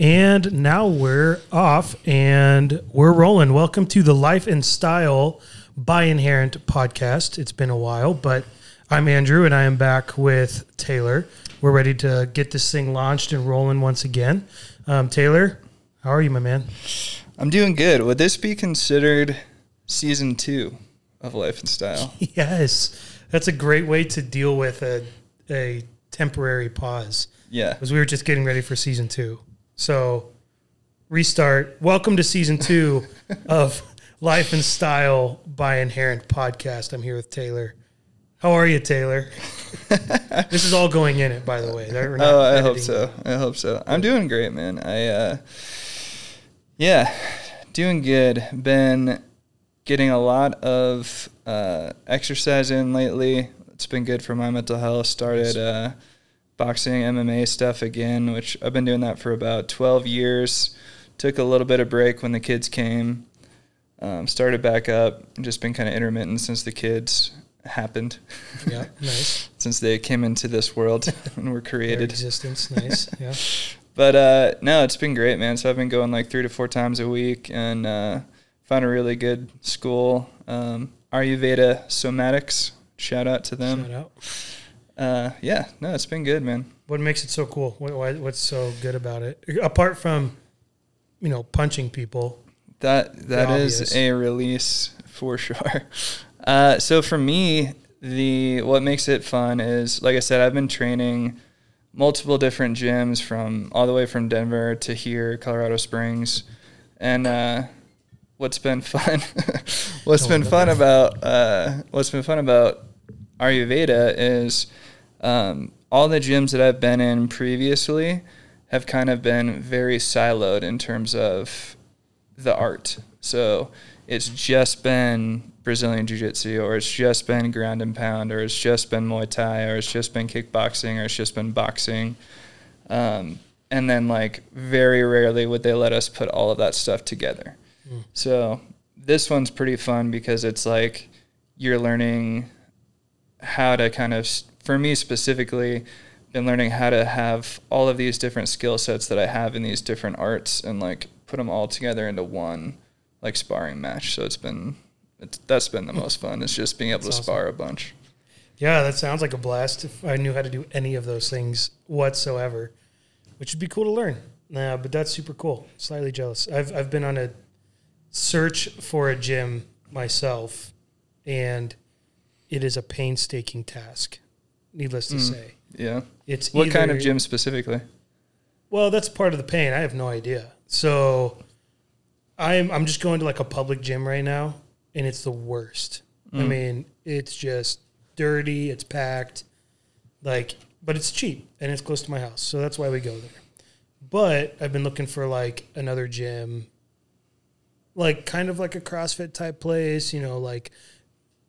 And now we're off and we're rolling. Welcome to the Life and Style by Inherent podcast. It's been a while, but I'm Andrew and I am back with Taylor. We're ready to get this thing launched and rolling once again. Um, Taylor, how are you, my man? I'm doing good. Would this be considered season two of Life and Style? Yes, that's a great way to deal with a, a temporary pause Yeah. because we were just getting ready for season two. So, restart. Welcome to season two of Life and Style by Inherent podcast. I'm here with Taylor. How are you, Taylor? this is all going in it, by the way. We're not Oh, I hope so. I hope so. I'm doing great, man. I, uh, yeah, doing good. Been getting a lot of uh, exercise in lately. It's been good for my mental health. Started uh, boxing, MMA stuff again, which I've been doing that for about 12 years. Took a little bit of break when the kids came. Um, started back up. Just been kind of intermittent since the kids happened. Yeah, nice. since they came into this world and were Their created. existence, nice. Yeah. But uh, no, it's been great, man. So I've been going like three to four times a week and uh, found a really good school. Um, Ayurveda Somatics. Shout out to them. Shout out. Uh, yeah, no, it's been good, man. What makes it so cool? What, why, what's so good about it? Apart from, you know, punching people. That that is a release for sure. Uh, so for me, the what makes it fun is like I said, I've been training multiple different gyms from all the way from Denver to here, Colorado Springs, and uh, what's been fun, what's me been fun about uh, what's been fun about Ayurveda is um, all the gyms that I've been in previously have kind of been very siloed in terms of the art. So it's just been Brazilian Jiu Jitsu, or it's just been ground and pound, or it's just been Muay Thai, or it's just been kickboxing, or it's just been boxing. Um, and then, like, very rarely would they let us put all of that stuff together. So this one's pretty fun because it's like you're learning how to kind of, for me specifically, been learning how to have all of these different skill sets that I have in these different arts and like put them all together into one like sparring match. So it's been it's that's been the most fun. It's just being able That's to awesome. spar a bunch. Yeah, that sounds like a blast. If I knew how to do any of those things whatsoever, which would be cool to learn. Nah, but that's super cool. Slightly jealous. I've I've been on a search for a gym myself, and it is a painstaking task. Needless to Mm. say, Yeah. it's What kind of gym specifically? Well, that's part of the pain. I have no idea. So I'm I'm just going to like a public gym right now and it's the worst. I Mm. mean, it's just dirty, it's packed. Like but it's cheap and it's close to my house. So that's why we go there. But I've been looking for like another gym like kind of like a CrossFit type place, you know, like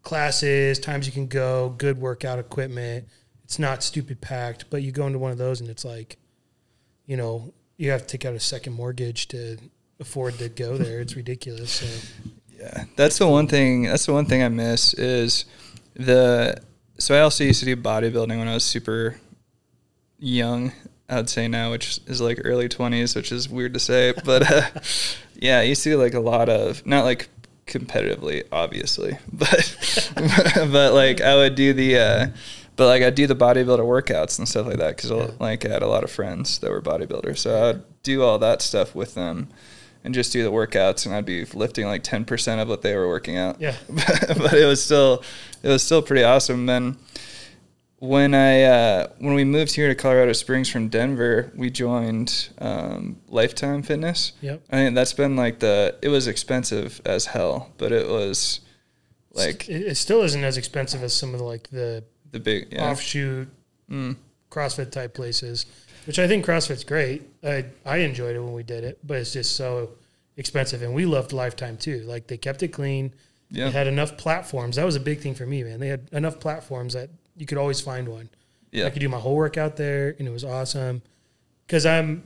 classes, times you can go, good workout equipment. It's not stupid packed, but you go into one of those and it's like you know, you have to take out a second mortgage to afford to go there. It's ridiculous. So Yeah, that's the one thing. That's the one thing I miss is the. So I also used to do bodybuilding when I was super young. I'd say now, which is like early twenties, which is weird to say, but uh, yeah, I used to do like a lot of not like competitively, obviously, but but like I would do the. Uh, but like I'd do the bodybuilder workouts and stuff like that because Yeah. like I had a lot of friends that were bodybuilders, so I'd do all that stuff with them and just do the workouts and I'd be lifting like 10% of what they were working out. yeah, but it was still it was still pretty awesome. Then when I uh, when we moved here to Colorado Springs from Denver, we joined um, Lifetime Fitness. yep. I mean that's been like the it was expensive as hell, but it was like it, it still isn't as expensive as some of the like the the big yeah. offshoot Mm. CrossFit type places, which I think CrossFit's great. I I enjoyed it when we did it, but it's just so expensive. And we loved Lifetime too. Like they kept it clean. Yeah. They had enough platforms. That was a big thing for me, man. They had enough platforms that you could always find one. Yeah. I could do my whole workout there, and it was awesome. Because I'm,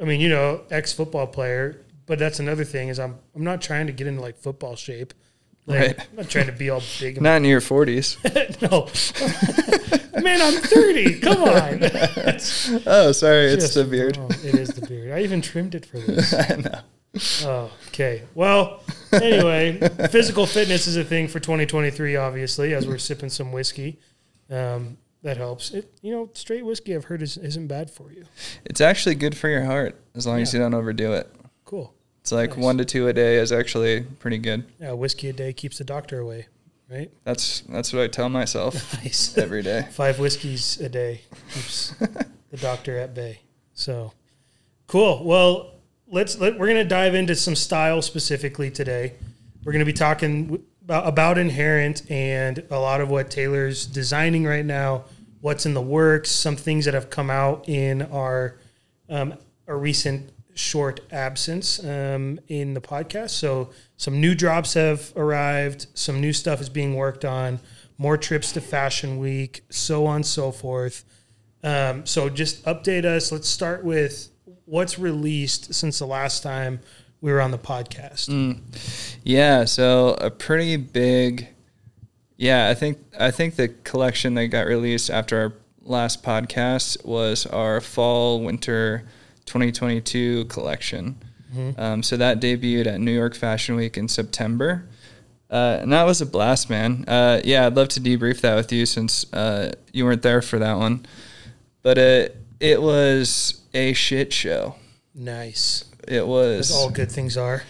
I mean, you know, ex football player, but that's another thing is I'm I'm not trying to get into like football shape. Like, Right. I'm not trying to be all big. Not in your 40s. no, man, I'm 30. Come on. oh, sorry. It's the beard. wrong. It is the beard. I even trimmed it for this. I know. Oh, okay. Well, anyway, physical fitness is a thing for 2023, obviously, as we're sipping some whiskey. Um, that helps. It, you know, straight whiskey I've heard is, isn't bad for you. It's actually good for your heart as long as you don't overdo it. Cool. It's like Nice. one to two a day is actually pretty good. Yeah, whiskey a day keeps the doctor away, right? That's that's what I tell myself Nice. every day. Five whiskeys a day keeps the doctor at bay. So cool. Well, let's let, we're gonna dive into some style specifically today. We're gonna be talking about, inherent and a lot of what Taylor's designing right now, what's in the works, some things that have come out in our um, a recent short absence um, in the podcast. So some new drops have arrived, some new stuff is being worked on, more trips to Fashion Week, so on so forth. Um, so just update us. Let's start with what's released since the last time we were on the podcast. Yeah, so a pretty big Yeah, I think I think the collection that got released after our last podcast was our fall winter 2022 collection. Um, so that debuted at New York Fashion Week in September. Uh, and that was a blast, man. Uh, yeah, I'd love to debrief that with you since uh, you weren't there for that one. But it it was a shit show. Nice. It As was all good things are.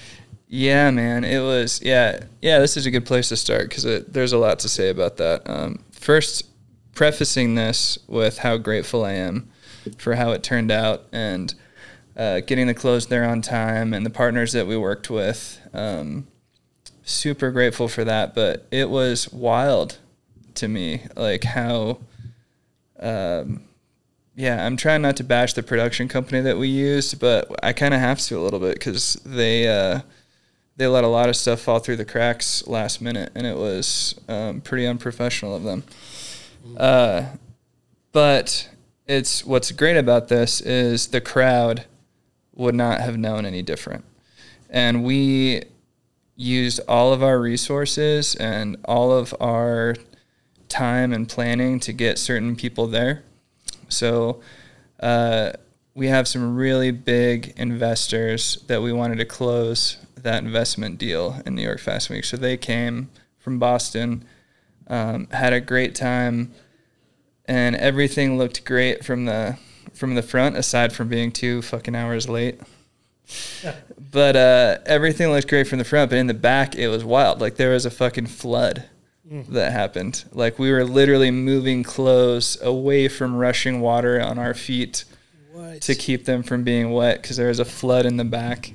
yeah, man. It was yeah, yeah. This is a good place to start because there's a lot to say about that. Um, first, prefacing this with how grateful I am for how it turned out and uh, getting the clothes there on time and the partners that we worked with. Um, super grateful for that, but it was wild to me, like how. Um, yeah, I'm trying not to bash the production company that we used, but I kind of have to a little bit because they uh, they let a lot of stuff fall through the cracks last minute, and it was um, pretty unprofessional of them. Uh, but it's what's great about this is the crowd would not have known any different, and we used all of our resources and all of our time and planning to get certain people there. So uh, we have some really big investors that we wanted to close that investment deal in New York Fashion Week. So they came from Boston, um, had a great time, and everything looked great from the from the front, aside from being two fucking hours late. But uh, everything looked great from the front, but in the back it was wild. Like there was a fucking flood that happened. Like we were literally moving clothes away from rushing water on our feet What? to keep them from being wet because there was a flood in the back.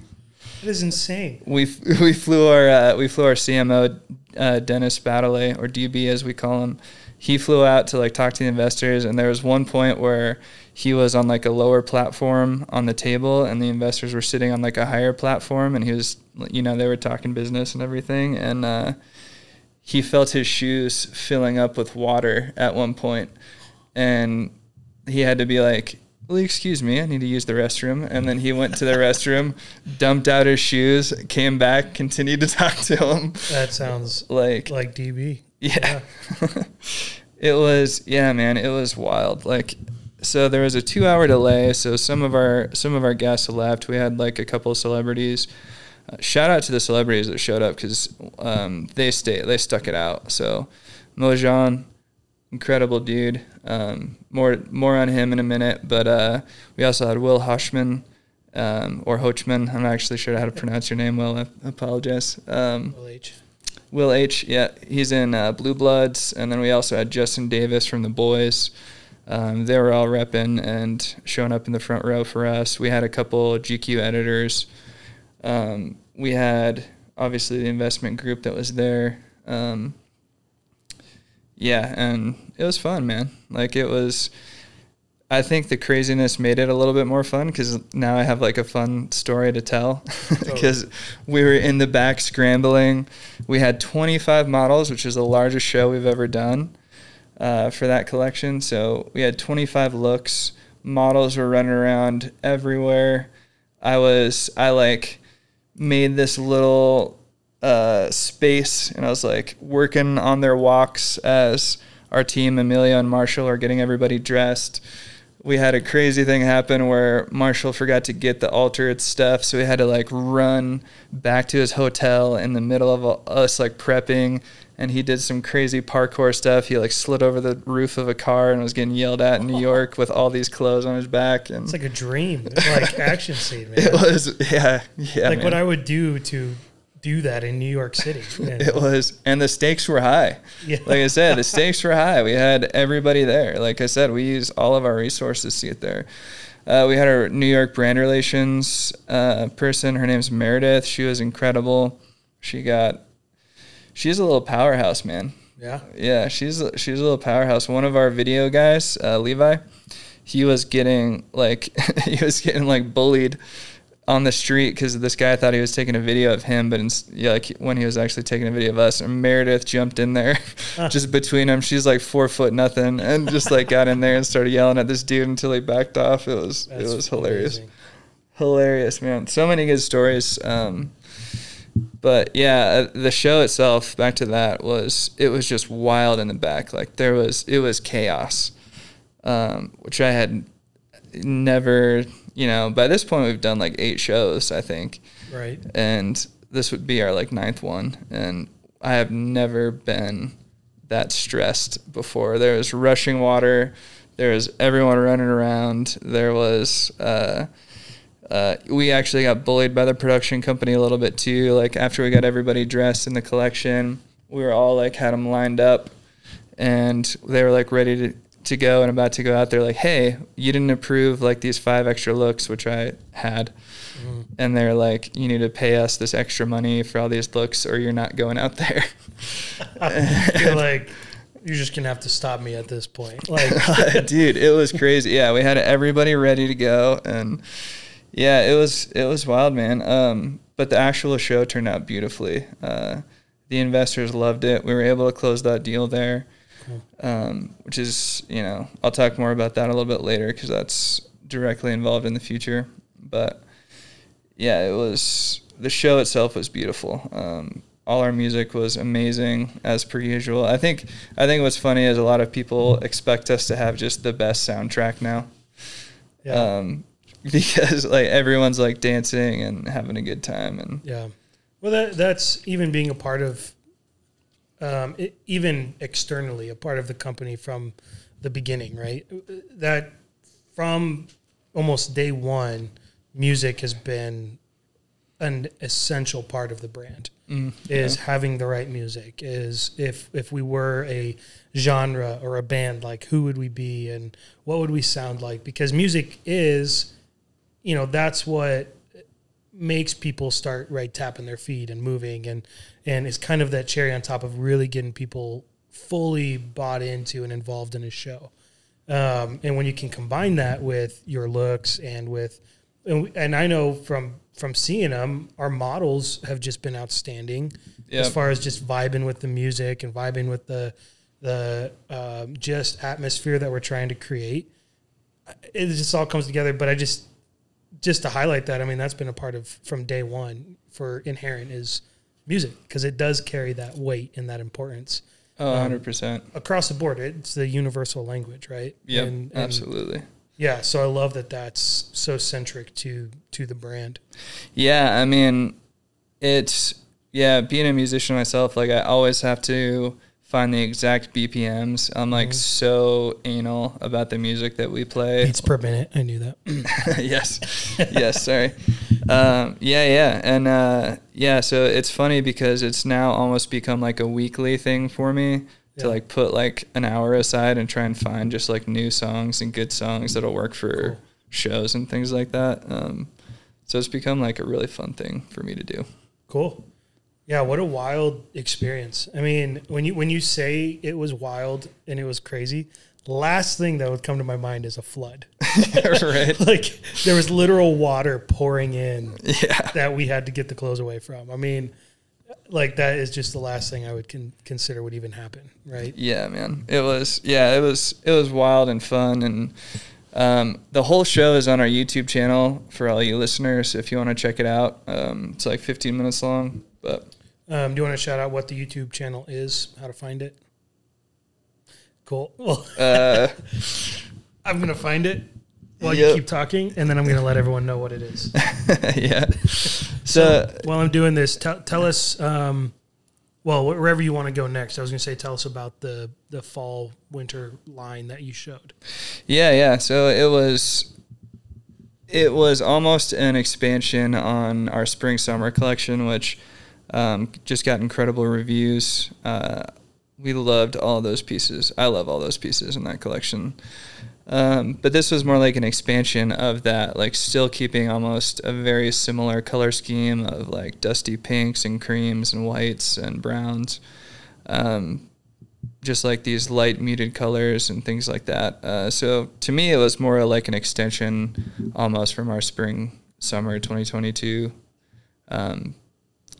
that is insane. We we flew our uh, we flew our CMO uh, Dennis Baddeley or DB as we call him. He flew out to like talk to the investors, and there was one point where he was on like a lower platform on the table, and the investors were sitting on like a higher platform, and he was you know they were talking business and everything, and uh, he felt his shoes filling up with water at one point, and he had to be like, well, excuse me, I need to use the restroom. And then he went to the restroom, dumped out his shoes, came back, continued to talk to him. That sounds Like, like DB. yeah. it was, yeah, man, it was wild. Like, so there was a two hour delay. So some of our, some of our guests left. We had like a couple of celebrities. Uh, shout out to the celebrities that showed up because um, they stayed, they stuck it out. So Mojan, incredible dude. Um, more more on him in a minute, but uh, we also had Will Hoshman um, or Hochman. I'm not actually sure how to pronounce your name. Will I apologize. Um, Will H. Will H. Yeah, he's in uh, Blue Bloods, and then we also had Justin Davis from the Boys. Um, they were all repping and showing up in the front row for us. We had a couple GQ editors. Um, we had obviously the investment group that was there. Um, yeah, and it was fun, man. Like it was. I think the craziness made it a little bit more fun because now I have like a fun story to tell. Because we were in the back scrambling. We had 25 models, which is the largest show we've ever done uh, for that collection. So we had 25 looks. Models were running around everywhere. I was, I like made this little uh, space, and I was like working on their walks as our team, Emilio and Marshall, are getting everybody dressed. We had a crazy thing happen where Marshall forgot to get the altar stuff, so we had to like run back to his hotel in the middle of us like prepping and he did some crazy parkour stuff. He like slid over the roof of a car and was getting yelled at in New York with all these clothes on his back. And it's like a dream, like action scene, man. It was, yeah, yeah. Like man. what I would do to do that in New York City. Man. It was, and the stakes were high. Yeah. Like I said, the stakes were high. We had everybody there. Like I said, we used all of our resources to get there. Uh, we had our New York brand relations uh, person. Her name's Meredith. She was incredible. She got she's a little powerhouse, man. Yeah. Yeah, she's she's a little powerhouse. One of our video guys, uh, Levi, he was getting like he was getting like bullied on the street because this guy thought he was taking a video of him, but in, yeah, like when he was actually taking a video of us, and Meredith jumped in there, just between them. She's like four foot nothing, and just like got in there and started yelling at this dude until he backed off. It was That's it was hilarious, amazing. hilarious, man. So many good stories. Um, but yeah, uh, the show itself, back to that, was it was just wild in the back. Like there was it was chaos, um, which I had never. You know, by this point we've done like eight shows, I think. Right. And this would be our like ninth one, and I have never been that stressed before. There was rushing water. There was everyone running around. There was. Uh, uh, we actually got bullied by the production company a little bit too. Like after we got everybody dressed in the collection, we were all like had them lined up, and they were like ready to to go and about to go out there. Like, hey, you didn't approve like these five extra looks, which I had, mm-hmm. and they're like, you need to pay us this extra money for all these looks, or you're not going out there. Feel like you're just gonna have to stop me at this point. Like, dude, it was crazy. Yeah, we had everybody ready to go, and yeah, it was it was wild, man. Um, but the actual show turned out beautifully. Uh, the investors loved it. We were able to close that deal there, um, which is you know I'll talk more about that a little bit later because that's directly involved in the future. But yeah, it was the show itself was beautiful. Um, all our music was amazing as per usual. I think I think what's funny is a lot of people expect us to have just the best soundtrack now. Yeah. Um, because like everyone's like dancing and having a good time and yeah. Well that that's even being a part of um, it, even externally a part of the company from the beginning right? That from almost day one music has been an essential part of the brand mm, is yeah. having the right music is if if we were a genre or a band like who would we be and what would we sound like? Because music is you know that's what makes people start right tapping their feet and moving. And and it's kind of that cherry on top of really getting people fully bought into and involved in a show. Um, and when you can combine that with your looks and with and, and I know from from seeing them our models have just been outstanding yep. as far as just vibing with the music and vibing with the the um, just atmosphere that we're trying to create. It just all comes together but I just just to highlight that, I mean, that's been a part of from day one for Inherent is music because it does carry that weight and that importance. Oh, 100%. Um, across the board, it's the universal language, right? Yeah, absolutely. Yeah, so I love that that's so centric to to the brand. Yeah, I mean, it's yeah, being a musician myself, like I always have to find the exact BPMs. I'm like mm-hmm. so anal about the music that we play. Beats per minute. I knew that. yes. yes. Sorry. Um, yeah. Yeah. And uh, yeah. So it's funny because it's now almost become like a weekly thing for me yeah. to like put like an hour aside and try and find just like new songs and good songs that'll work for cool. shows and things like that. Um, so it's become like a really fun thing for me to do. Cool. Yeah, what a wild experience. I mean, when you when you say it was wild and it was crazy, last thing that would come to my mind is a flood. right. like there was literal water pouring in yeah. that we had to get the clothes away from. I mean, like that is just the last thing I would con- consider would even happen, right? Yeah, man. It was yeah, it was it was wild and fun and um, the whole show is on our YouTube channel for all you listeners if you want to check it out. Um, it's like 15 minutes long, but Um, do you want to shout out what the YouTube channel is? How to find it? Cool. Well, Uh, I'm gonna find it while Yep. you keep talking, and then I'm gonna let everyone know what it is. yeah. So While I'm doing this, tell, tell us. Um, well, wherever you want to go next. I was gonna say, tell us about the the fall winter line that you showed. Yeah, yeah. So it was it was almost an expansion on our spring summer collection, which um, just got incredible reviews. Uh, we loved all those pieces. I love all those pieces in that collection. Um, but this was more like an expansion of that, like still keeping almost a very similar color scheme of like dusty pinks and creams and whites and browns. Um, just like these light muted colors and things like that. Uh, so to me, it was more like an extension almost from our spring summer 2022. Um,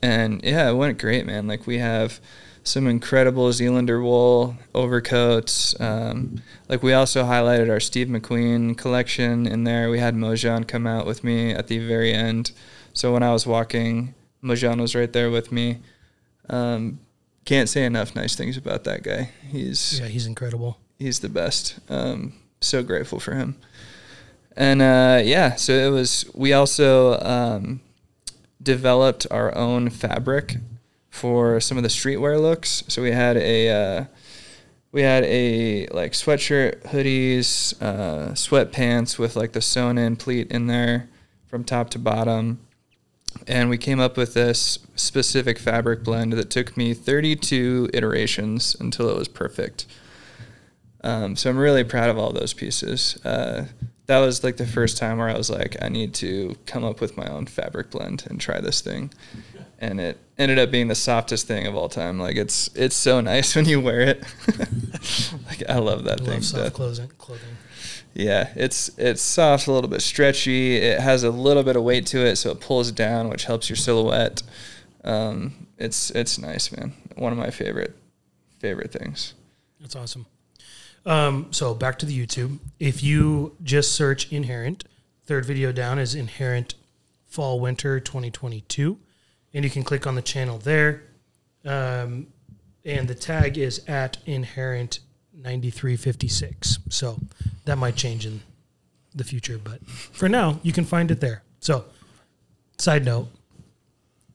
and yeah, it went great, man. Like we have some incredible Zealander wool overcoats. Um, like we also highlighted our Steve McQueen collection in there. We had Mojan come out with me at the very end. So when I was walking, Mojan was right there with me. Um, can't say enough nice things about that guy. He's Yeah, he's incredible. he's the best. Um, so grateful for him. And uh, yeah, so it was. We also um, developed our own fabric for some of the streetwear looks. So we had a uh, we had a like sweatshirt, hoodies, uh, sweatpants with like the sewn in pleat in there from top to bottom. And we came up with this specific fabric blend that took me 32 iterations until it was perfect. Um, so I'm really proud of all those pieces. Uh, that was like the first time where I was like, I need to come up with my own fabric blend and try this thing. And it ended up being the softest thing of all time. Like it's it's so nice when you wear it. like I love that I thing. love soft clothing. Clothing. Yeah, it's it's soft, a little bit stretchy. It has a little bit of weight to it, so it pulls down, which helps your silhouette. Um, it's it's nice, man. One of my favorite favorite things. That's awesome. Um, so back to the YouTube. If you just search Inherent, third video down is Inherent Fall Winter 2022, and you can click on the channel there. Um, and the tag is at Inherent 9356. So that might change in the future, but for now, you can find it there. So, side note,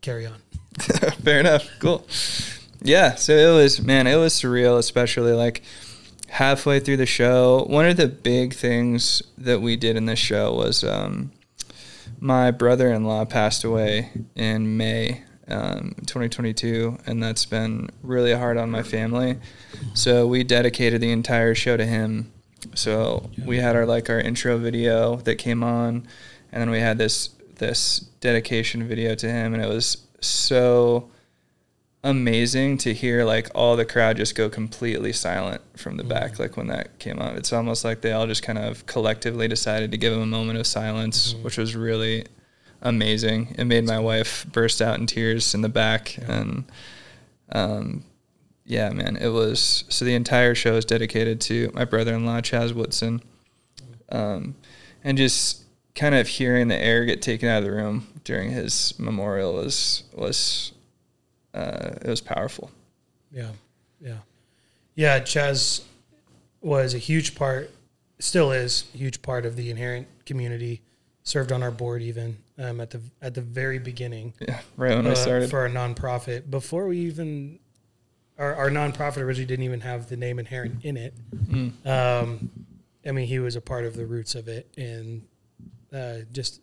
carry on. Fair enough. Cool. Yeah. So it was, man, it was surreal, especially like halfway through the show. One of the big things that we did in this show was um, my brother in law passed away in May. Um, 2022, and that's been really hard on my family. So we dedicated the entire show to him. So we had our like our intro video that came on, and then we had this this dedication video to him, and it was so amazing to hear like all the crowd just go completely silent from the back like when that came up. It's almost like they all just kind of collectively decided to give him a moment of silence which was really amazing. It made my wife burst out in tears in the back and um yeah man it was so the entire show is dedicated to my brother-in-law chaz woodson. Um and just kind of hearing the air get taken out of the room during his memorial was was uh, it was powerful. Yeah, yeah, yeah. Chaz was a huge part, still is a huge part of the inherent community. Served on our board even um, at the at the very beginning Yeah, right when I uh, started. for our nonprofit. Before we even our our nonprofit originally didn't even have the name inherent in it. Mm. Um, I mean, he was a part of the roots of it, and uh, just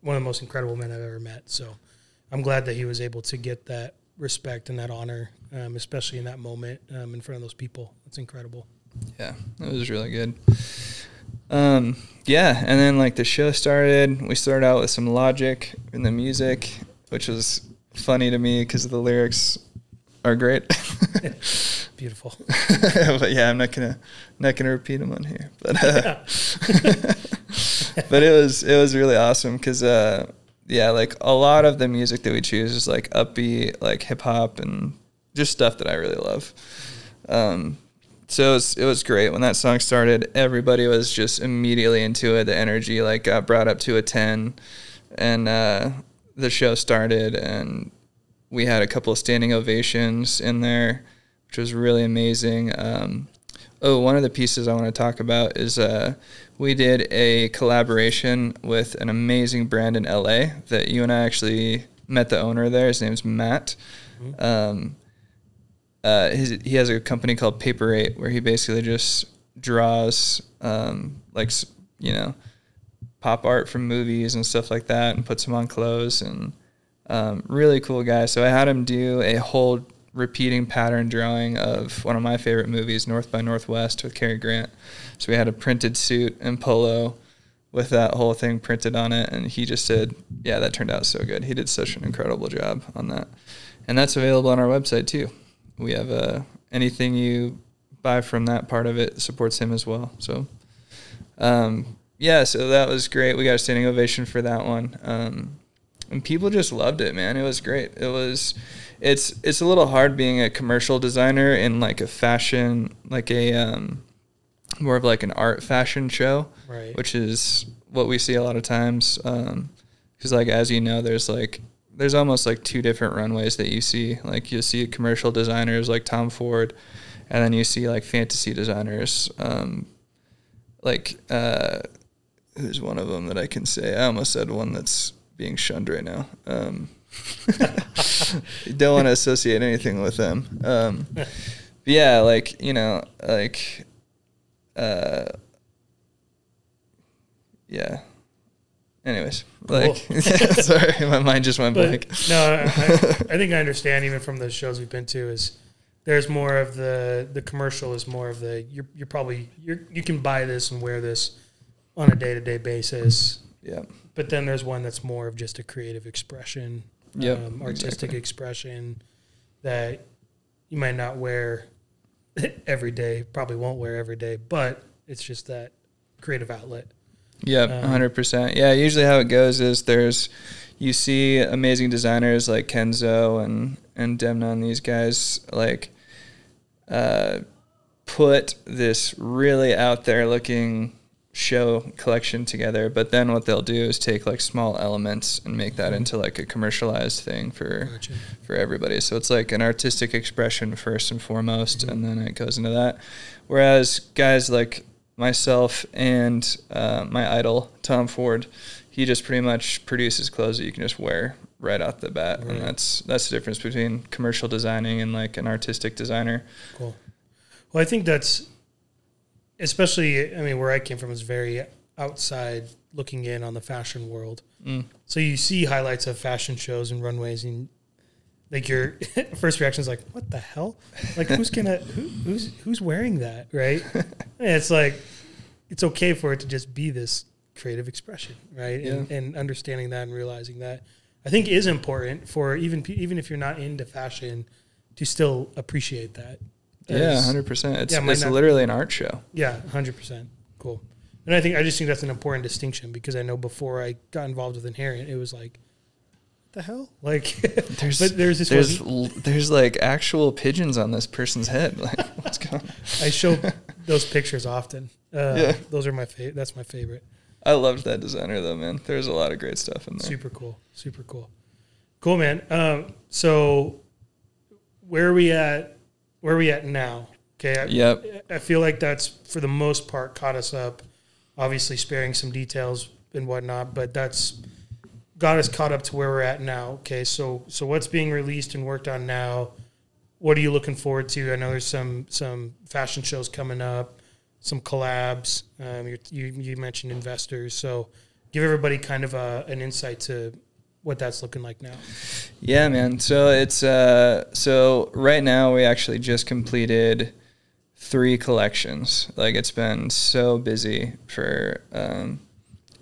one of the most incredible men I've ever met. So I'm glad that he was able to get that respect and that honor, um, especially in that moment um, in front of those people. That's incredible. Yeah, it was really good. Um, yeah, and then like the show started. We started out with some logic in the music, which was funny to me because the lyrics are great. Beautiful. but yeah, I'm not gonna not gonna repeat them on here. But uh, but it was it was really awesome because uh, yeah, like a lot of the music that we choose is like upbeat, like hip hop and just stuff that I really love. Um, so it was, it was great when that song started. Everybody was just immediately into it. The energy like got brought up to a ten, and uh, the show started. And we had a couple of standing ovations in there, which was really amazing. Um, oh, one of the pieces I want to talk about is uh, we did a collaboration with an amazing brand in LA that you and I actually met the owner there. His name's Matt. Mm-hmm. Um, uh, his, he has a company called Paper Eight where he basically just draws um, like you know pop art from movies and stuff like that and puts them on clothes and um, really cool guy. So I had him do a whole repeating pattern drawing of one of my favorite movies, North by Northwest, with Cary Grant. So we had a printed suit and polo with that whole thing printed on it, and he just said, "Yeah, that turned out so good. He did such an incredible job on that." And that's available on our website too. We have uh, anything you buy from that part of it supports him as well. So, um, yeah, so that was great. We got a standing ovation for that one. Um, and people just loved it, man. It was great. It was it's it's a little hard being a commercial designer in like a fashion like a um, more of like an art fashion show, right. which is what we see a lot of times. Because um, like as you know, there's like there's almost like two different runways that you see. Like you see commercial designers like Tom Ford, and then you see like fantasy designers. Um, like uh, who's one of them that I can say? I almost said one that's being shunned right now. Um, don't want to associate anything with them. Um, yeah, like you know, like, uh, yeah. Anyways, cool. like, sorry, my mind just went but, blank. No, I, I think I understand. Even from the shows we've been to, is there's more of the the commercial is more of the you're you're probably you you can buy this and wear this on a day to day basis. Yeah. But then there's one that's more of just a creative expression yep, um, artistic exactly. expression that you might not wear every day, probably won't wear every day, but it's just that creative outlet. Yep, um, 100%. Yeah, usually how it goes is there's you see amazing designers like Kenzo and and Demna and these guys like uh, put this really out there looking show collection together but then what they'll do is take like small elements and make that mm-hmm. into like a commercialized thing for gotcha. for everybody so it's like an artistic expression first and foremost mm-hmm. and then it goes into that whereas guys like myself and uh, my idol tom ford he just pretty much produces clothes that you can just wear right off the bat right. and that's that's the difference between commercial designing and like an artistic designer cool well i think that's especially I mean where I came from is very outside looking in on the fashion world. Mm. So you see highlights of fashion shows and runways and like your first reaction is like, what the hell? Like who's gonna who, who's who's wearing that, right? and it's like it's okay for it to just be this creative expression, right? Yeah. And, and understanding that and realizing that I think is important for even even if you're not into fashion to still appreciate that yeah, hundred percent. It's yeah, it's not, literally an art show. Yeah, hundred percent. Cool. And I think I just think that's an important distinction because I know before I got involved with Inherent, it was like, the hell? Like, there's but there's this there's there's like actual pigeons on this person's head. Like, what's going? on? I show those pictures often. Uh, yeah, those are my favorite. That's my favorite. I loved that designer though, man. There's a lot of great stuff in there. Super cool. Super cool. Cool, man. Um, so, where are we at where are we at now? Okay. I, yep. I feel like that's for the most part caught us up. Obviously, sparing some details and whatnot, but that's got us caught up to where we're at now. Okay. So, so what's being released and worked on now? What are you looking forward to? I know there's some some fashion shows coming up, some collabs. Um, you you mentioned investors, so give everybody kind of a, an insight to what that's looking like now. Yeah, man. So it's uh, so right now we actually just completed three collections. Like it's been so busy for um,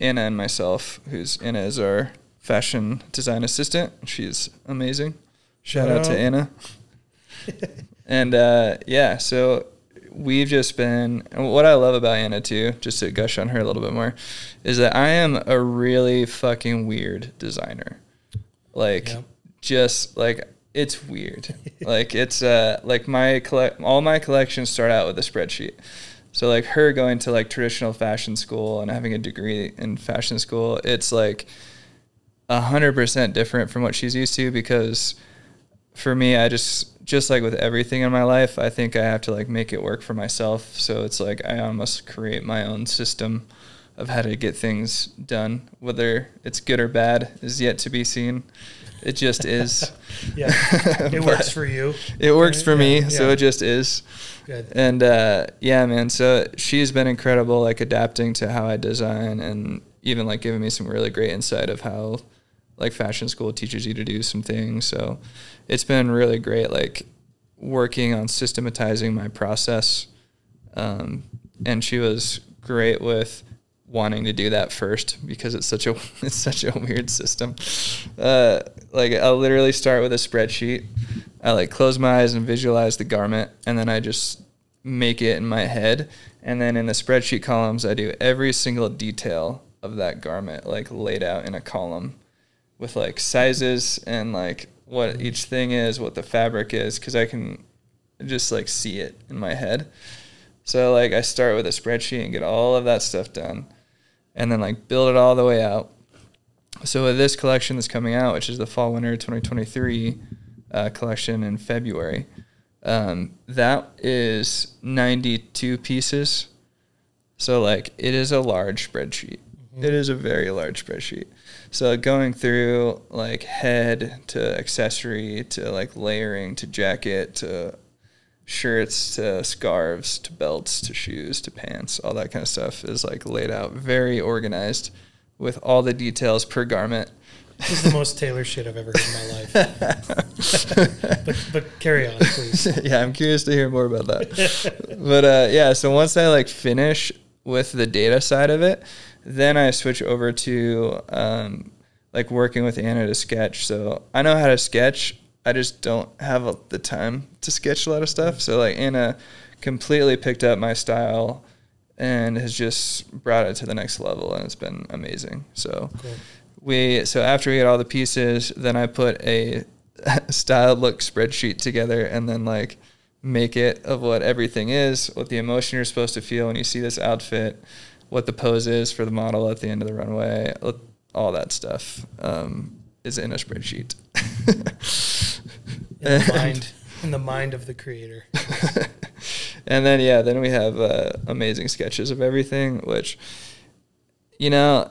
Anna and myself. Who's Anna is our fashion design assistant. She's amazing. Shout out to Anna. and uh, yeah, so we've just been what I love about Anna too, just to gush on her a little bit more, is that I am a really fucking weird designer. Like just like it's weird. like it's uh like my collect all my collections start out with a spreadsheet. So like her going to like traditional fashion school and having a degree in fashion school, it's like a hundred percent different from what she's used to because for me, I just just like with everything in my life, I think I have to like make it work for myself. So it's like I almost create my own system of how to get things done. Whether it's good or bad is yet to be seen. It just is. yeah, it works for you. It works for me, Yeah, so it just is. Good. And uh, yeah, man. So she's been incredible, like adapting to how I design, and even like giving me some really great insight of how like fashion school teaches you to do some things. So it's been really great, like working on systematizing my process. Um, and she was great with wanting to do that first because it's such a it's such a weird system. Uh, like I'll literally start with a spreadsheet. I like close my eyes and visualize the garment, and then I just make it in my head. And then in the spreadsheet columns, I do every single detail of that garment, like laid out in a column with like sizes and like what each thing is, what the fabric is, because I can just like see it in my head. So like I start with a spreadsheet and get all of that stuff done, and then like build it all the way out. So with this collection that's coming out, which is the fall winter 2023 uh, collection in February, um, that is 92 pieces. So like it is a large spreadsheet. It is a very large spreadsheet. So going through like head to accessory to like layering to jacket to shirts to scarves to belts to shoes to pants, all that kind of stuff is like laid out very organized with all the details per garment. This is the most Taylor shit I've ever heard in my life. but but carry on, please. yeah, I'm curious to hear more about that. but uh, yeah, so once I like finish with the data side of it, then I switch over to um, like working with Anna to sketch. So I know how to sketch. I just don't have a, the time to sketch a lot of stuff. So like Anna completely picked up my style and has just brought it to the next level, and it's been amazing. So Cool. we so after we get all the pieces, then I put a style look spreadsheet together, and then like make it of what everything is, what the emotion you're supposed to feel when you see this outfit, what the pose is for the model at the end of the runway, all that stuff um, is in a spreadsheet. In the mind in the mind of the creator. and then yeah, then we have uh, amazing sketches of everything, which you know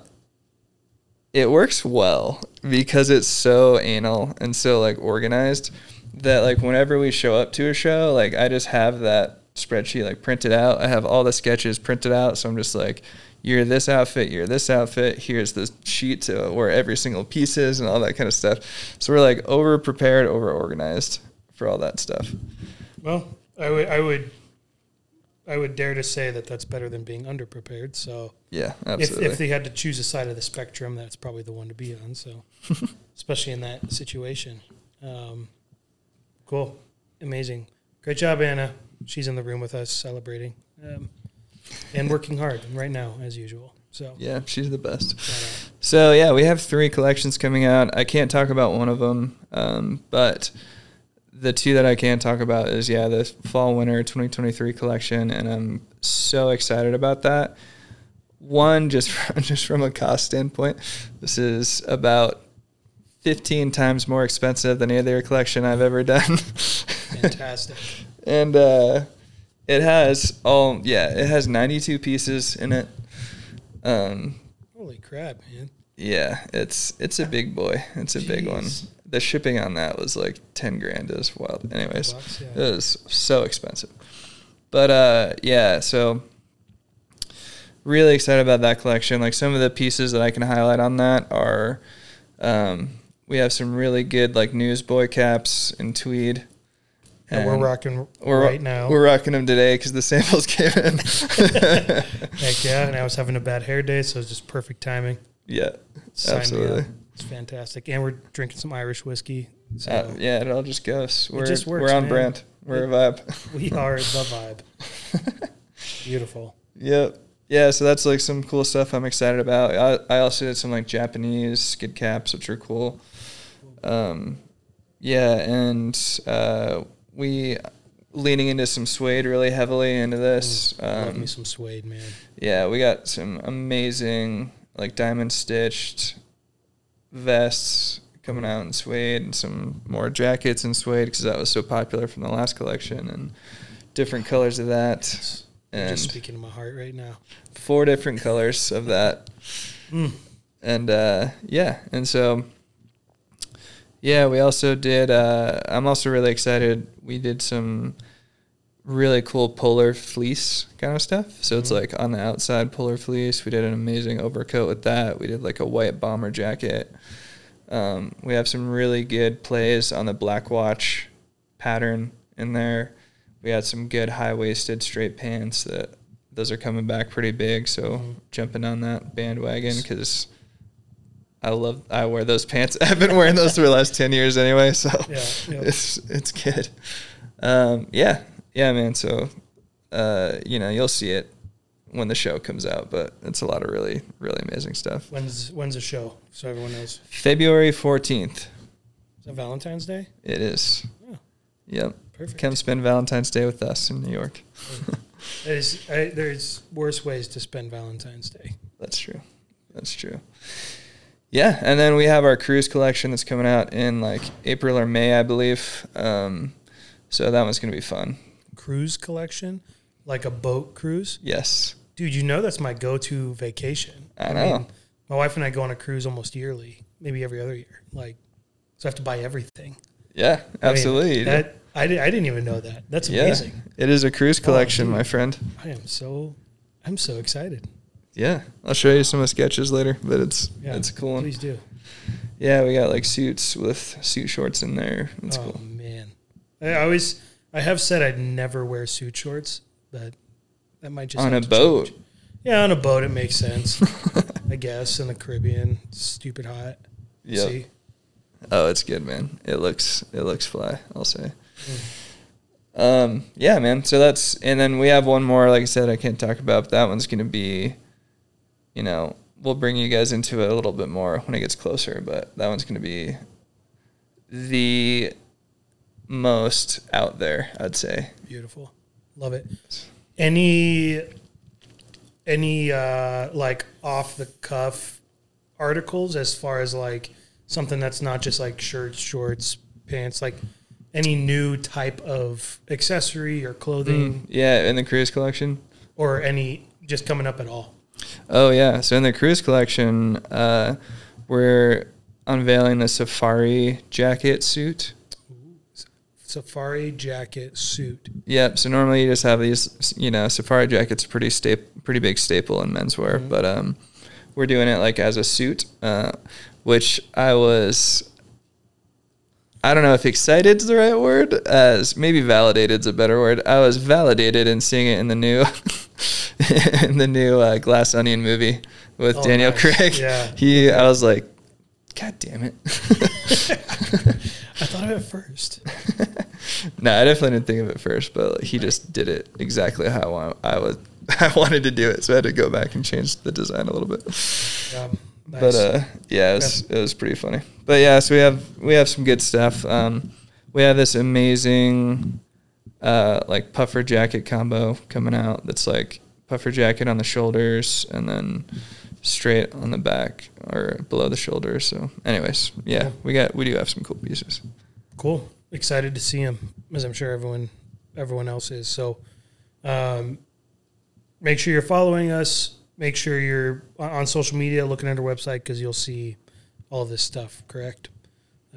it works well because it's so anal and so like organized that like whenever we show up to a show, like I just have that spreadsheet like printed out. I have all the sketches printed out, so I'm just like you're this outfit, you're this outfit. Here's the sheet to where every single piece is and all that kind of stuff. So we're like over prepared, over organized for all that stuff. Well, I would I would I would dare to say that that's better than being underprepared. So Yeah, if absolutely. if they had to choose a side of the spectrum, that's probably the one to be on. So especially in that situation. Um, cool. Amazing. Great job, Anna. She's in the room with us celebrating. Um, and working hard right now as usual. So yeah, she's the best. So yeah, we have three collections coming out. I can't talk about one of them, um, but the two that I can talk about is yeah the fall winter 2023 collection, and I'm so excited about that. One just from, just from a cost standpoint, this is about 15 times more expensive than any other collection I've ever done. Fantastic. And uh, it has all yeah it has 92 pieces in it. Um, Holy crap, man. yeah, it's it's a big boy. It's a big one. The shipping on that was like ten grand. It was wild. Anyways, Bucks, yeah. it was so expensive. But uh, yeah, so really excited about that collection. Like some of the pieces that I can highlight on that are, um, we have some really good like newsboy caps in tweed. And we're rocking we're right now. We're rocking them today because the samples came in. Heck yeah. And I was having a bad hair day, so it's just perfect timing. yeah, Sign absolutely. It's fantastic. And we're drinking some Irish whiskey. So Uh, yeah, it all just goes. We're, just works, we're on man. brand. We're a vibe. we are the vibe. Beautiful. Yep. Yeah, so that's like some cool stuff I'm excited about. I, I also did some like Japanese skid caps, which are cool. Um, yeah, and uh, we leaning into some suede really heavily into this. Love Um, me some suede, man. yeah, we got some amazing like diamond stitched vests coming out in suede and some more jackets in suede because that was so popular from the last collection and different colors of that. And just speaking to my heart right now. four different colors of that. Mm. And uh, yeah, and so yeah, we also did. Uh, I'm also really excited. We did some really cool polar fleece kind of stuff. So it's Mhm. like on the outside polar fleece. We did an amazing overcoat with that. We did like a white bomber jacket. Um, we have some really good plays on the black watch pattern in there. We had some good high waisted straight pants that those are coming back pretty big. So Mhm. jumping on that bandwagon because I love I wear those pants. I've been wearing those for the last ten years anyway. So Yeah, yeah. it's it's good. Um, yeah, yeah, man. So uh, you know you'll see it when the show comes out, but it's a lot of really really amazing stuff. When's when's the show? So everyone knows. February fourteenth. Is that Valentine's Day? It is. Oh, Yep. perfect. Come spend Valentine's Day with us in New York. There's, I, there's worse ways to spend Valentine's Day. That's true. That's true. Yeah, and then we have our cruise collection that's coming out in like April or May, I believe. Um, so that one's gonna be fun. Cruise collection, like a boat cruise. Yes, Dude, you know that's my go-to vacation. I know. my wife and I go on a cruise almost yearly, maybe every other year. Like, so I have to buy everything. yeah, I mean, absolutely. that I, di- I didn't even know that. That's yeah, amazing. it is a cruise collection, dude. my friend. I am so I'm so excited. Yeah, I'll show you some of the sketches later, but it's Yeah, it's a cool. One. Please do. Yeah, we got like suits with suit shorts in there. It's cool. oh cool. man, I always I have said I'd never wear suit shorts, but that might just On a boat. change. Yeah, on a boat it makes sense. I guess in the Caribbean, stupid hot. See? Oh, it's good, man. It looks it looks fly. I'll say. Mm. Um, yeah, man. So that's and then we have one more. Like I said, I can't talk about. But that one's gonna be, you know, we'll bring you guys into it a little bit more when it gets closer. But that one's gonna be the most out there, I'd say. Beautiful. Love it. Any any uh like off the cuff articles as far as like something that's not just like shirts, shorts, pants, like any new type of accessory or clothing Mm, yeah, in the cruise collection. or any just coming up at all. Oh yeah. So in the cruise collection, uh, we're unveiling the safari jacket suit. Safari jacket suit. Yep. So normally you just have these, you know, safari jackets, pretty sta- pretty big staple in menswear, Mhm. but um, we're doing it like as a suit, uh, which I was. I don't know if excited is the right word, as maybe validated is a better word. I was validated in seeing it in the new, in the new uh, Glass Onion movie with Oh, Daniel nice. Craig. Yeah. He, I was like, God damn it. I thought of it first. no, I definitely didn't think of it first, but he just did it exactly how I, I was. I wanted to do it, so I had to go back and change the design a little bit. Um, nice. But uh, yeah, it was it was pretty funny. But yeah, so we have we have some good stuff. Um, we have this amazing uh, like puffer jacket combo coming out. That's like puffer jacket on the shoulders and then straight on the back or below the shoulders. So, anyways, yeah, we got we do have some cool pieces. Cool. Excited to see him, as I'm sure everyone everyone else is. So, um, make sure you're following us. Make sure you're on- on social media, looking at our website because you'll see all of this stuff. Correct.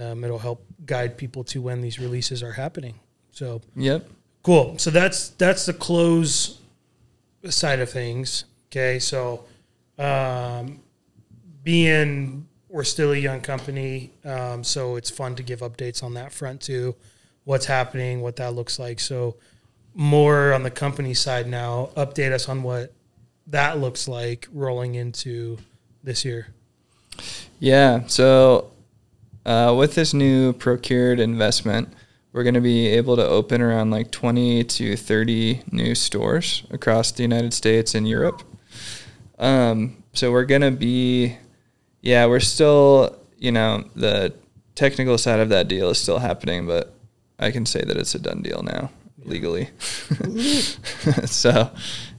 Um, it'll help guide people to when these releases are happening. So Yep. Cool. So that's that's the close side of things. Okay, so um, being we're still a young company, um, so it's fun to give updates on that front too. What's happening, what that looks like. So more on the company side now. Update us on what that looks like rolling into this year. Yeah. So uh, with this new procured investment, we're going to be able to open around like 20 to 30 new stores across the United States and Europe. Um, so we're going to be, yeah, we're still, you know, the technical side of that deal is still happening, but I can say that it's a done deal now legally. so,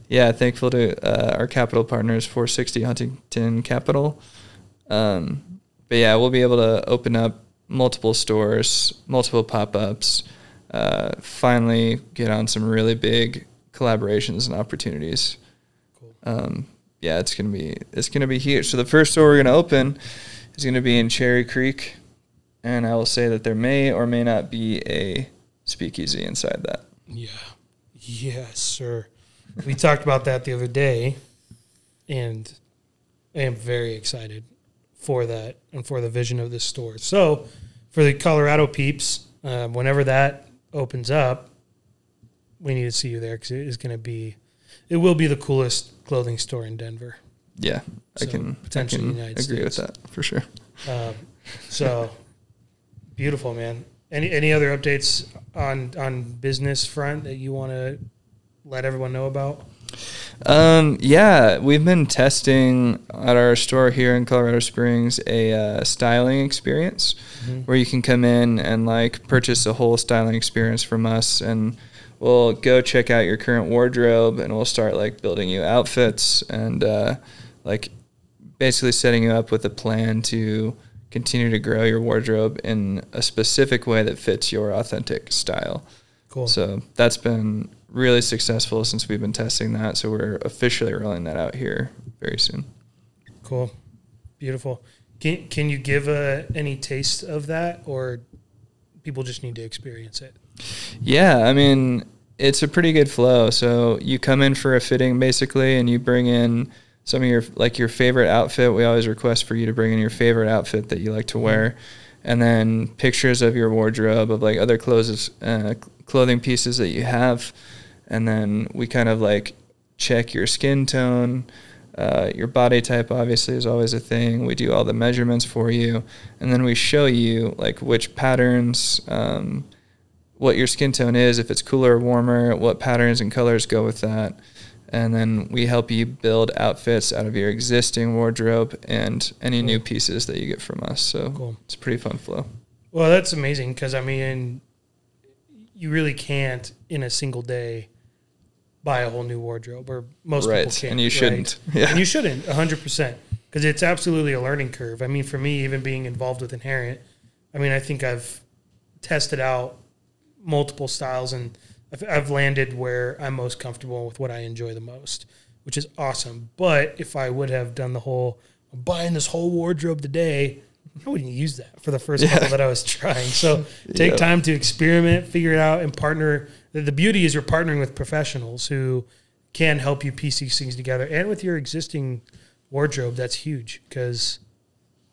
yeah, thankful to uh, our capital partners, 460 Huntington Capital. Um, but yeah, we'll be able to open up multiple stores, multiple pop ups, uh, finally get on some really big collaborations and opportunities. Cool. Um, yeah, it's gonna be it's gonna be huge. So the first store we're gonna open is gonna be in Cherry Creek, and I will say that there may or may not be a speakeasy inside that. Yeah. Yes, sir. We talked about that the other day, and I am very excited for that and for the vision of this store. So, for the Colorado peeps, um, whenever that opens up, we need to see you there because it is going to be, it will be the coolest clothing store in Denver. Yeah, I can potentially I can United agree with that for sure. Um, so beautiful, man. Any any other updates on on business front that you want to let everyone know about? Um, yeah, we've been testing at our store here in Colorado Springs a uh, styling experience where you can come in and like purchase a whole styling experience from us and we'll go check out your current wardrobe and we'll start like building you outfits and uh, like basically setting you up with a plan to continue to grow your wardrobe in a specific way that fits your authentic style. Cool. So that's been really successful since we've been testing that. So we're officially rolling that out here very soon. Cool. Beautiful. Can can you give uh, any taste of that, or people just need to experience it? Yeah, I mean, it's a pretty good flow. So you come in for a fitting basically, and you bring in some of your like your favorite outfit. We always request for you to bring in your favorite outfit that you like to wear, and then pictures of your wardrobe of like other clothes, uh, clothing pieces that you have, and then we kind of like check your skin tone. Uh, your body type obviously is always a thing. We do all the measurements for you, and then we show you like which patterns, um, what your skin tone is, if it's cooler or warmer, what patterns and colors go with that. And then we help you build outfits out of your existing wardrobe and any new pieces that you get from us. So Cool. it's a pretty fun flow. Well, that's amazing because I mean, you really can't in a single day buy a whole new wardrobe, or most people can't. And you shouldn't. Yeah. And you shouldn't, hundred percent, because it's absolutely a learning curve. I mean, for me, even being involved with Inherent, I mean, I think I've tested out multiple styles and I've, I've landed where I'm most comfortable with what I enjoy the most, which is awesome. But if I would have done the whole I'm buying this whole wardrobe today, I wouldn't use that for the first Yeah. couple that I was trying. So take Yep. time to experiment, figure it out, and partner. The, the beauty is you're partnering with professionals who can help you piece these things together. And with your existing wardrobe, that's huge because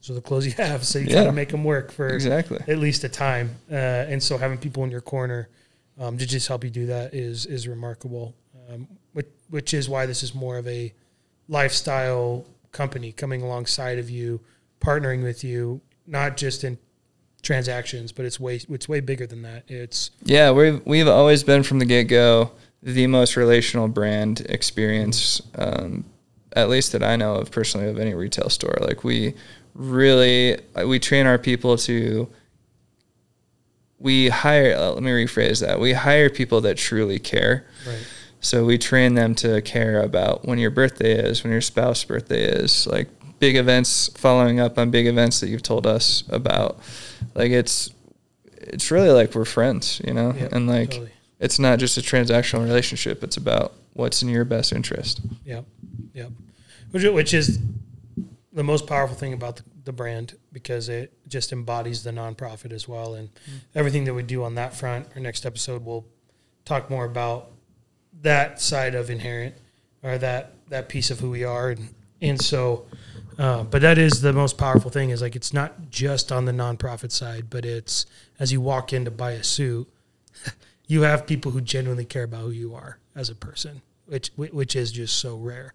so the clothes you have. So you gotta make them work for Exactly. at least a time. Uh, and so having people in your corner um, to just help you do that is is remarkable. Um, which, which is why this is more of a lifestyle company coming alongside of you, partnering with you, not just in transactions, but it's way it's way bigger than that. It's Yeah, we've we've always been from the get go the most relational brand experience, um, at least that I know of personally of any retail store. Like we really we train our people to. We hire. uh, let me rephrase that. We hire people that truly care. right. So we train them to care about when your birthday is, when your spouse's birthday is, like big events, following up on big events that you've told us about. Like it's it's really like we're friends, you know? Yep, and like totally. it's not just a transactional relationship, it's about what's in your best interest. Yep. Yep. Which, which is the most powerful thing about the, the brand because it just embodies the nonprofit as well. And mm-hmm. everything that we do on that front, our next episode, we'll talk more about that side of Inherent or that, that piece of who we are. And, and so, uh, but that is the most powerful thing is like it's not just on the nonprofit side, but it's as you walk in to buy a suit, you have people who genuinely care about who you are as a person, which which is just so rare,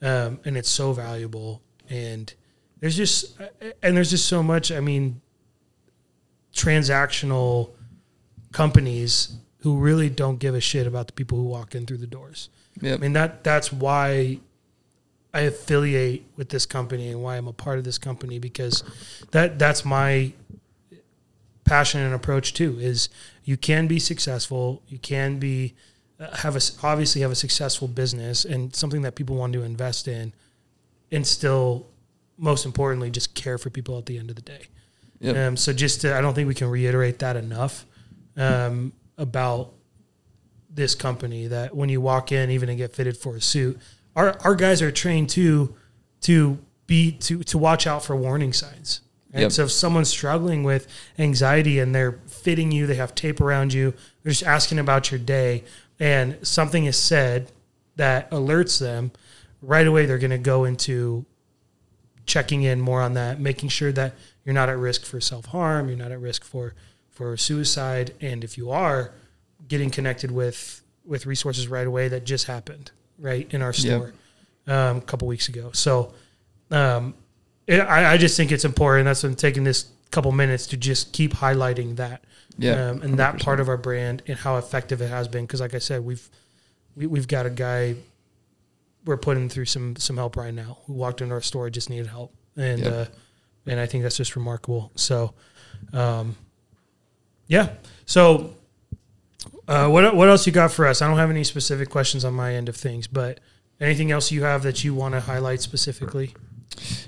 um, and it's so valuable. And there's just and there's just so much. I mean, transactional companies who really don't give a shit about the people who walk in through the doors. Yep. I mean that that's why I affiliate with this company and why I'm a part of this company because that that's my passion and approach too is you can be successful you can be uh, have a obviously have a successful business and something that people want to invest in and still most importantly, just care for people at the end of the day. Yep. Um, so just to, I don't think we can reiterate that enough um, about this company that when you walk in, even to get fitted for a suit, our our guys are trained to to be to to watch out for warning signs. Right? Yep. So if someone's struggling with anxiety and they're fitting you, they have tape around you, they're just asking about your day, and something is said that alerts them, right away they're going to go into checking in more on that, making sure that you're not at risk for self harm, you're not at risk for for suicide, and if you are, getting connected with with resources right away that just happened right in our Yep. store um, a couple weeks ago. So um, it, I, I just think it's important. That's why I'm taking this couple minutes to just keep highlighting that Yeah. um, and that part of our brand and how effective it has been. Because like I said, we've we, we've got a guy we're putting through some some help right now who walked into our store just needed help and Yep. uh, and I think that's just remarkable. So, um, yeah. So, uh, what what else you got for us? I don't have any specific questions on my end of things, but anything else you have that you want to highlight specifically?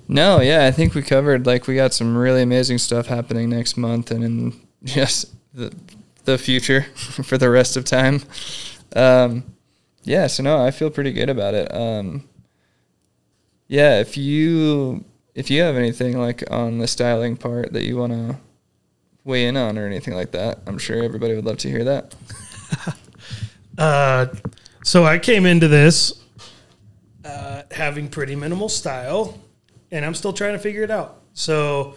No, yeah, I think we covered like we got some really amazing stuff happening next month and in just the the future for the rest of time. Um, yeah, so no, I feel pretty good about it. Um, yeah, if you if you have anything like on the styling part that you want to weigh in on or anything like that, I'm sure everybody would love to hear that. Uh, so I came into this uh, having pretty minimal style, and I'm still trying to figure it out. So,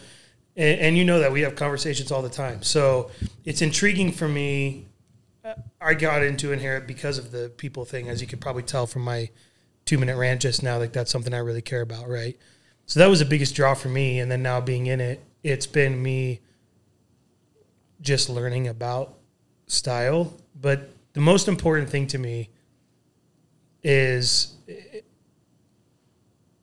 and, and you know that we have conversations all the time. So it's intriguing for me. Uh, I got into Inherent because of the people thing, as you could probably tell from my two minute rant just now. Like that's something I really care about, right? So that was the biggest draw for me. And then now being in it, it's been me just learning about style. But the most important thing to me is,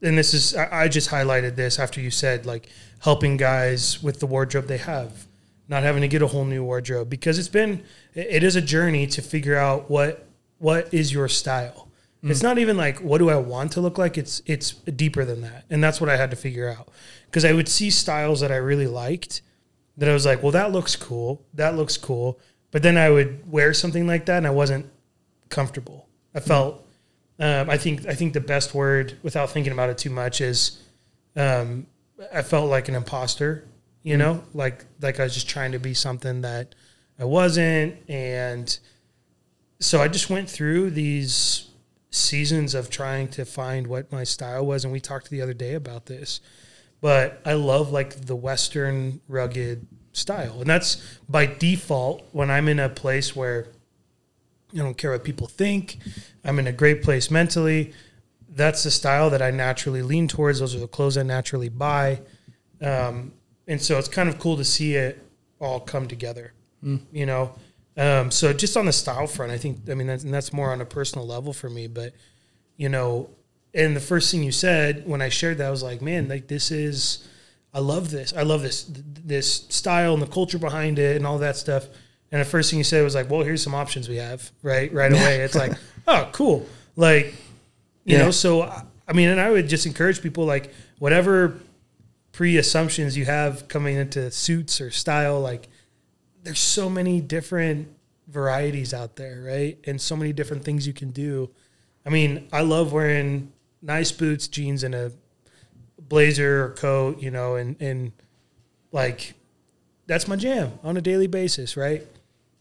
and this is, I just highlighted this after you said like helping guys with the wardrobe they have, not having to get a whole new wardrobe because it's been, it is a journey to figure out what, what is your style. Mm. It's not even like what do I want to look like. It's it's deeper than that, and that's what I had to figure out because I would see styles that I really liked that I was like, well, that looks cool, that looks cool, but then I would wear something like that and I wasn't comfortable. I felt, um, I think I think the best word without thinking about it too much is, um, I felt like an imposter. You know, like like I was just trying to be something that I wasn't, and so I just went through these seasons of trying to find what my style was. And we talked the other day about this but i love like the western rugged style. And that's by default when i'm in a place where i don't care what people think i'm in a great place mentally that's the style that i naturally lean towards. Those are the clothes i naturally buy. Um, and so it's kind of cool to see it all come together you know? Um, so just on the style front, I think I mean that's and that's more on a personal level for me. But you know, and the first thing you said when I shared that I was like, man, like this is, I love this. I love this this style and the culture behind it and all that stuff. And the first thing you said was like, well, here's some options we have, right? Right away, it's like, oh, cool. Like, you Yeah. know, so I I mean, and I would just encourage people like whatever pre assumptions you have coming into suits or style, like there's so many different varieties out there, right? And so many different things you can do. I mean, I love wearing nice boots, jeans, and a blazer or coat, you know, and and like that's my jam on a daily basis, right?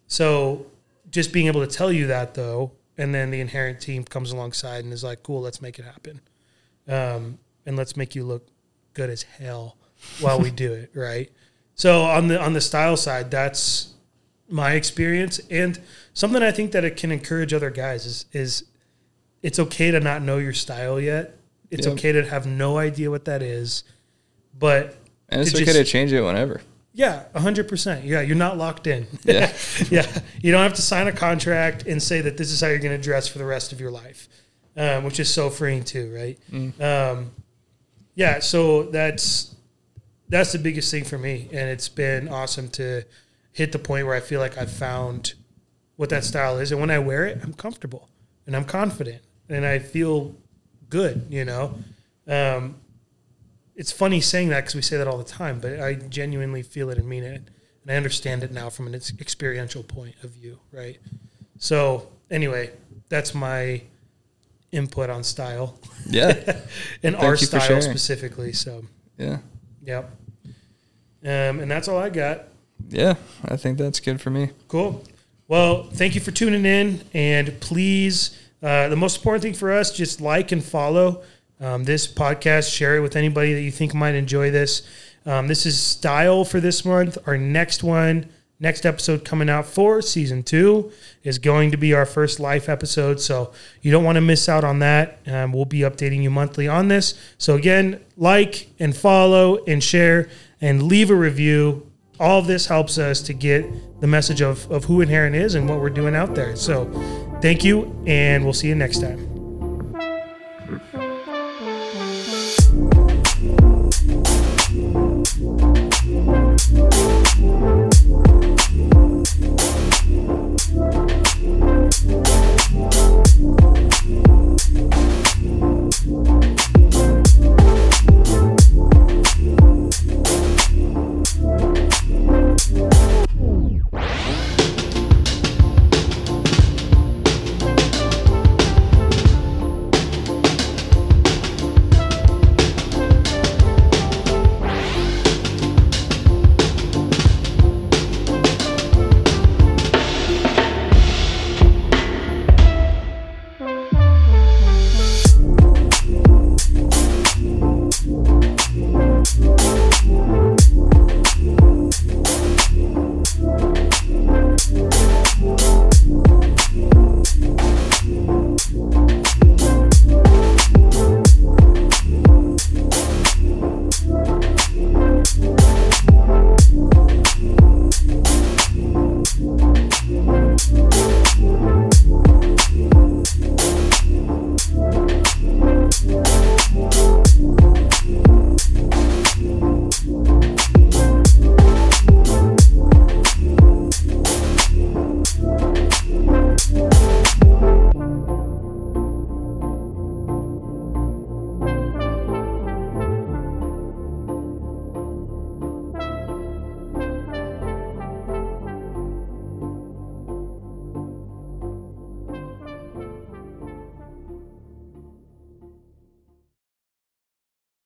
So just being able to tell you that though, and then the inherent team comes alongside and is like, "Cool, let's make it happen," um, and let's make you look good as hell while we do it, right? So on the on the style side, that's my experience, and something I think that it can encourage other guys is is it's okay to not know your style yet. It's Yep. okay to have no idea what that is, but And it's to okay just- to change it whenever. yeah, hundred percent. Yeah, you're not locked in. Yeah. yeah, you don't have to sign a contract and say that this is how you're going to dress for the rest of your life, um, which is so freeing too, right? Um, yeah, so that's that's the biggest thing for me, and it's been awesome to hit the point where I feel like I've found what that style is, and when I wear it, I'm comfortable and I'm confident and I feel good, you know. Um, it's funny saying that because we say that all the time, but I genuinely feel it and mean it, and I understand it now from an experiential point of view, right? So anyway, that's my input on style Yeah. and Thank our style specifically. So Yeah. yep, um, and that's all I got. Yeah. I think that's good for me. Cool. Well, thank you for tuning in, and please, uh, the most important thing for us, just like and follow um, this podcast. Share it with anybody that you think might enjoy this. Um, this is style for this month. Our next one, next episode coming out for season two, is going to be our first life episode. So you don't want to miss out on that. Um, we'll be updating you monthly on this. So again, like and follow and share and leave a review all of this helps us to get the message of, of who Inherent is and what we're doing out there. So thank you, and we'll see you next time.